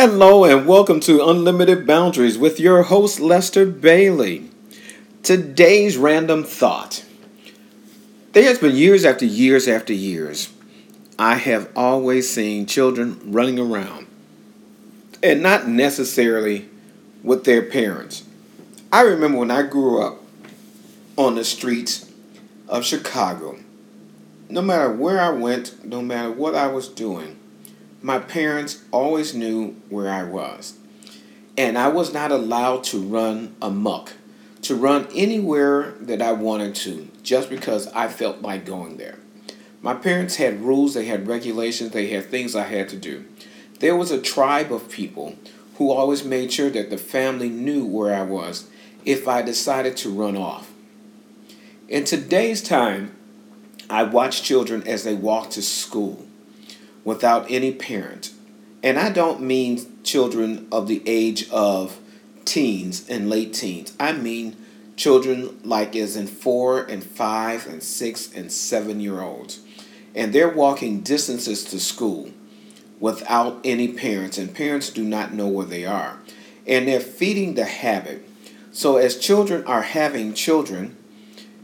Hello and welcome to Unlimited Boundaries with your host Lester Bailey. Today's random thought. There has been years after years after years, I have always seen children running around and not necessarily with their parents. I remember when I grew up on the streets of Chicago, no matter where I went, no matter what I was doing, my parents always knew where I was. And I was not allowed to run amuck, to run anywhere that I wanted to, just because I felt like going there. My parents had rules, they had regulations, they had things I had to do. There was a tribe of people who always made sure that the family knew where I was if I decided to run off. In today's time, I watch children as they walk to school without any parent. And I don't mean children of the age of teens and late teens. I mean children like as in four and five and six and seven year olds. And they're walking distances to school without any parents, and parents do not know where they are. And they're feeding the habit. So as children are having children,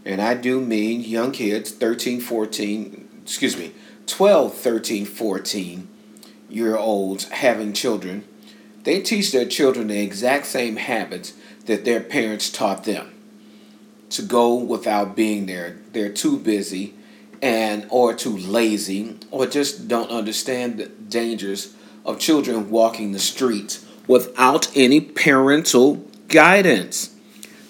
and I do mean young kids, 13, 14, excuse me, 12, 13, 14 year olds having children, they teach their children the exact same habits that their parents taught them to go without being there. They're too busy and or too lazy or just don't understand the dangers of children walking the streets without any parental guidance.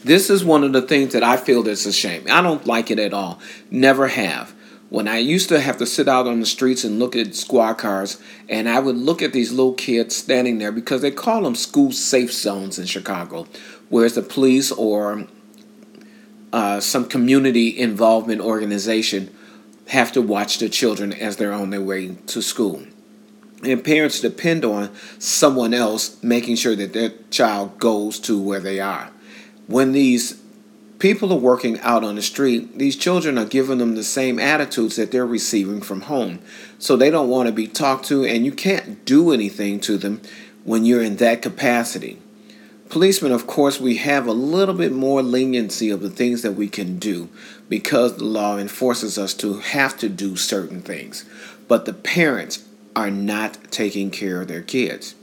This is one of the things that I feel that's a shame. I don't like it at all. Never have when I used to have to sit out on the streets and look at squad cars, and I would look at these little kids standing there because they call them school safe zones in Chicago, whereas the police or uh, some community involvement organization have to watch the children as they're on their way to school. And parents depend on someone else making sure that their child goes to where they are. When these people are working out on the street, these children are giving them the same attitudes that they're receiving from home. So they don't want to be talked to, and you can't do anything to them when you're in that capacity. Policemen, of course, we have a little bit more leniency of the things that we can do because the law enforces us to have to do certain things. But the parents are not taking care of their kids.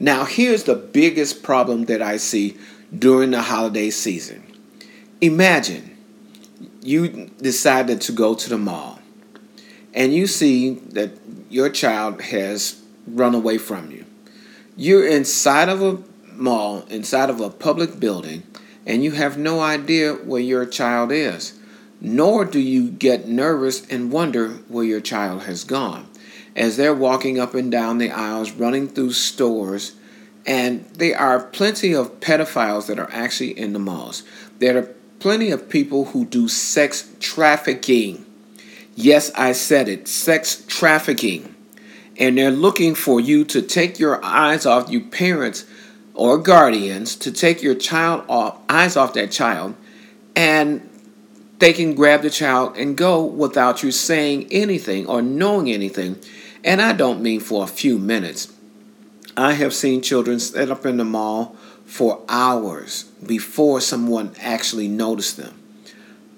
Now, here's the biggest problem that I see during the holiday season Imagine you decided to go to the mall and you see that your child has run away from you. You're inside of a mall, inside of a public building, and you have no idea where your child is. Nor do you get nervous and wonder where your child has gone. As they're walking up and down the aisles, running through stores, and there are plenty of pedophiles that are actually in the malls. There are plenty of people who do sex trafficking. Yes, I said it sex trafficking. And they're looking for you to take your eyes off you parents or guardians to take your child off eyes off that child and they can grab the child and go without you saying anything or knowing anything. And I don't mean for a few minutes. I have seen children set up in the mall for hours before someone actually noticed them.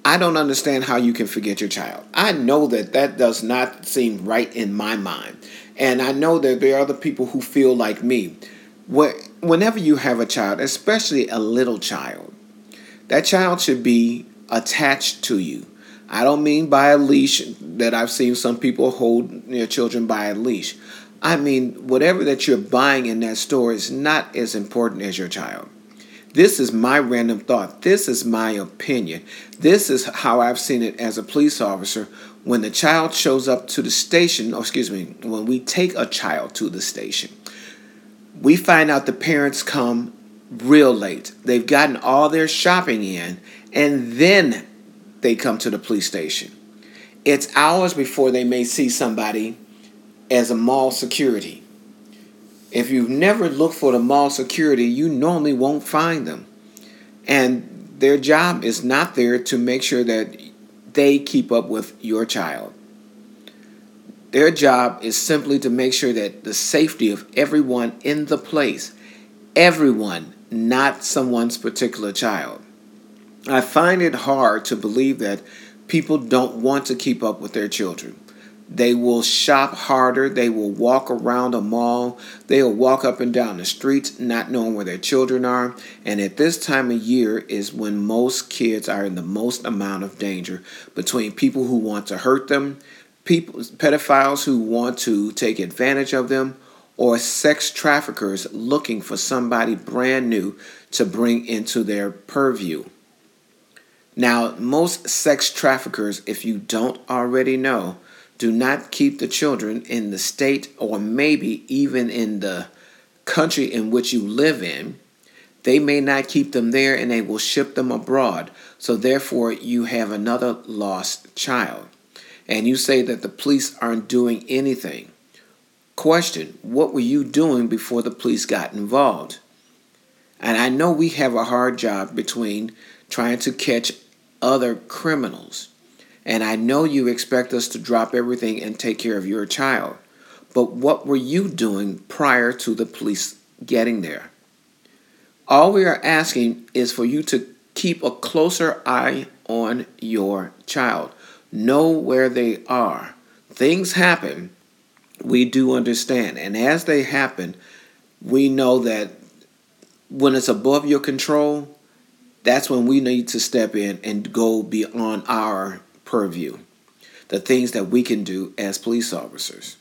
I don't understand how you can forget your child. I know that that does not seem right in my mind. And I know that there are other people who feel like me. Whenever you have a child, especially a little child, that child should be attached to you. I don't mean by a leash that I've seen some people hold their children by a leash. I mean, whatever that you're buying in that store is not as important as your child. This is my random thought. This is my opinion. This is how I've seen it as a police officer. When the child shows up to the station, or excuse me, when we take a child to the station, we find out the parents come real late. They've gotten all their shopping in, and then they come to the police station. It's hours before they may see somebody as a mall security. If you've never looked for the mall security, you normally won't find them. And their job is not there to make sure that they keep up with your child. Their job is simply to make sure that the safety of everyone in the place, everyone, not someone's particular child. I find it hard to believe that people don't want to keep up with their children. They will shop harder. They will walk around a mall. They will walk up and down the streets not knowing where their children are. And at this time of year is when most kids are in the most amount of danger between people who want to hurt them, people pedophiles who want to take advantage of them, or sex traffickers looking for somebody brand new to bring into their purview. Now, most sex traffickers, if you don't already know, do not keep the children in the state or maybe even in the country in which you live in. They may not keep them there and they will ship them abroad. So, therefore, you have another lost child. And you say that the police aren't doing anything. Question What were you doing before the police got involved? And I know we have a hard job between trying to catch other criminals and I know you expect us to drop everything and take care of your child. But what were you doing prior to the police getting there? All we are asking is for you to keep a closer eye on your child. Know where they are. Things happen, we do understand. And as they happen, we know that when it's above your control, that's when we need to step in and go beyond our purview, the things that we can do as police officers.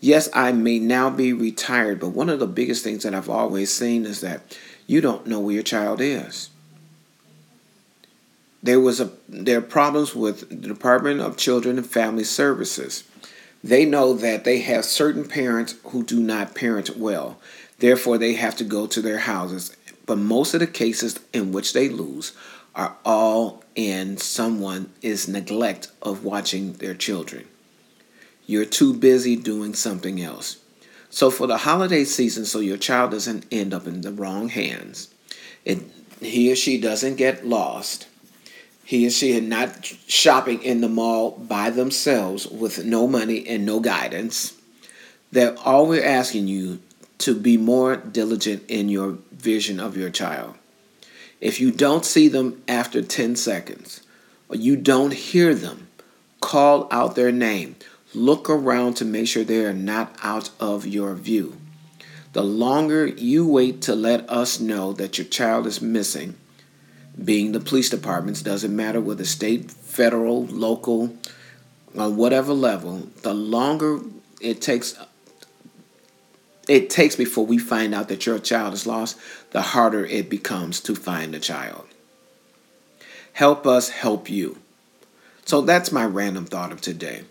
Yes, I may now be retired, but one of the biggest things that I've always seen is that you don't know where your child is. There was a there are problems with the Department of Children and Family Services. They know that they have certain parents who do not parent well. Therefore, they have to go to their houses. But most of the cases in which they lose are all in someone is neglect of watching their children. You're too busy doing something else. So for the holiday season, so your child doesn't end up in the wrong hands, it, he or she doesn't get lost. He or she is not shopping in the mall by themselves with no money and no guidance. That all we're asking you to be more diligent in your vision of your child. If you don't see them after 10 seconds, or you don't hear them, call out their name. Look around to make sure they are not out of your view. The longer you wait to let us know that your child is missing, being the police departments, doesn't matter whether state, federal, local, on whatever level, the longer it takes it takes before we find out that your child is lost, the harder it becomes to find the child. Help us help you. So that's my random thought of today.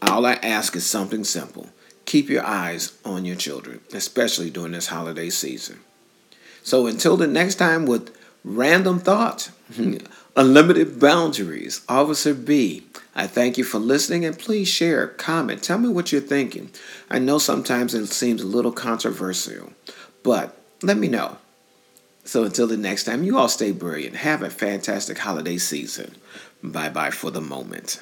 All I ask is something simple keep your eyes on your children, especially during this holiday season. So until the next time with random thoughts, unlimited boundaries, Officer B. I thank you for listening and please share, comment, tell me what you're thinking. I know sometimes it seems a little controversial, but let me know. So until the next time, you all stay brilliant. Have a fantastic holiday season. Bye bye for the moment.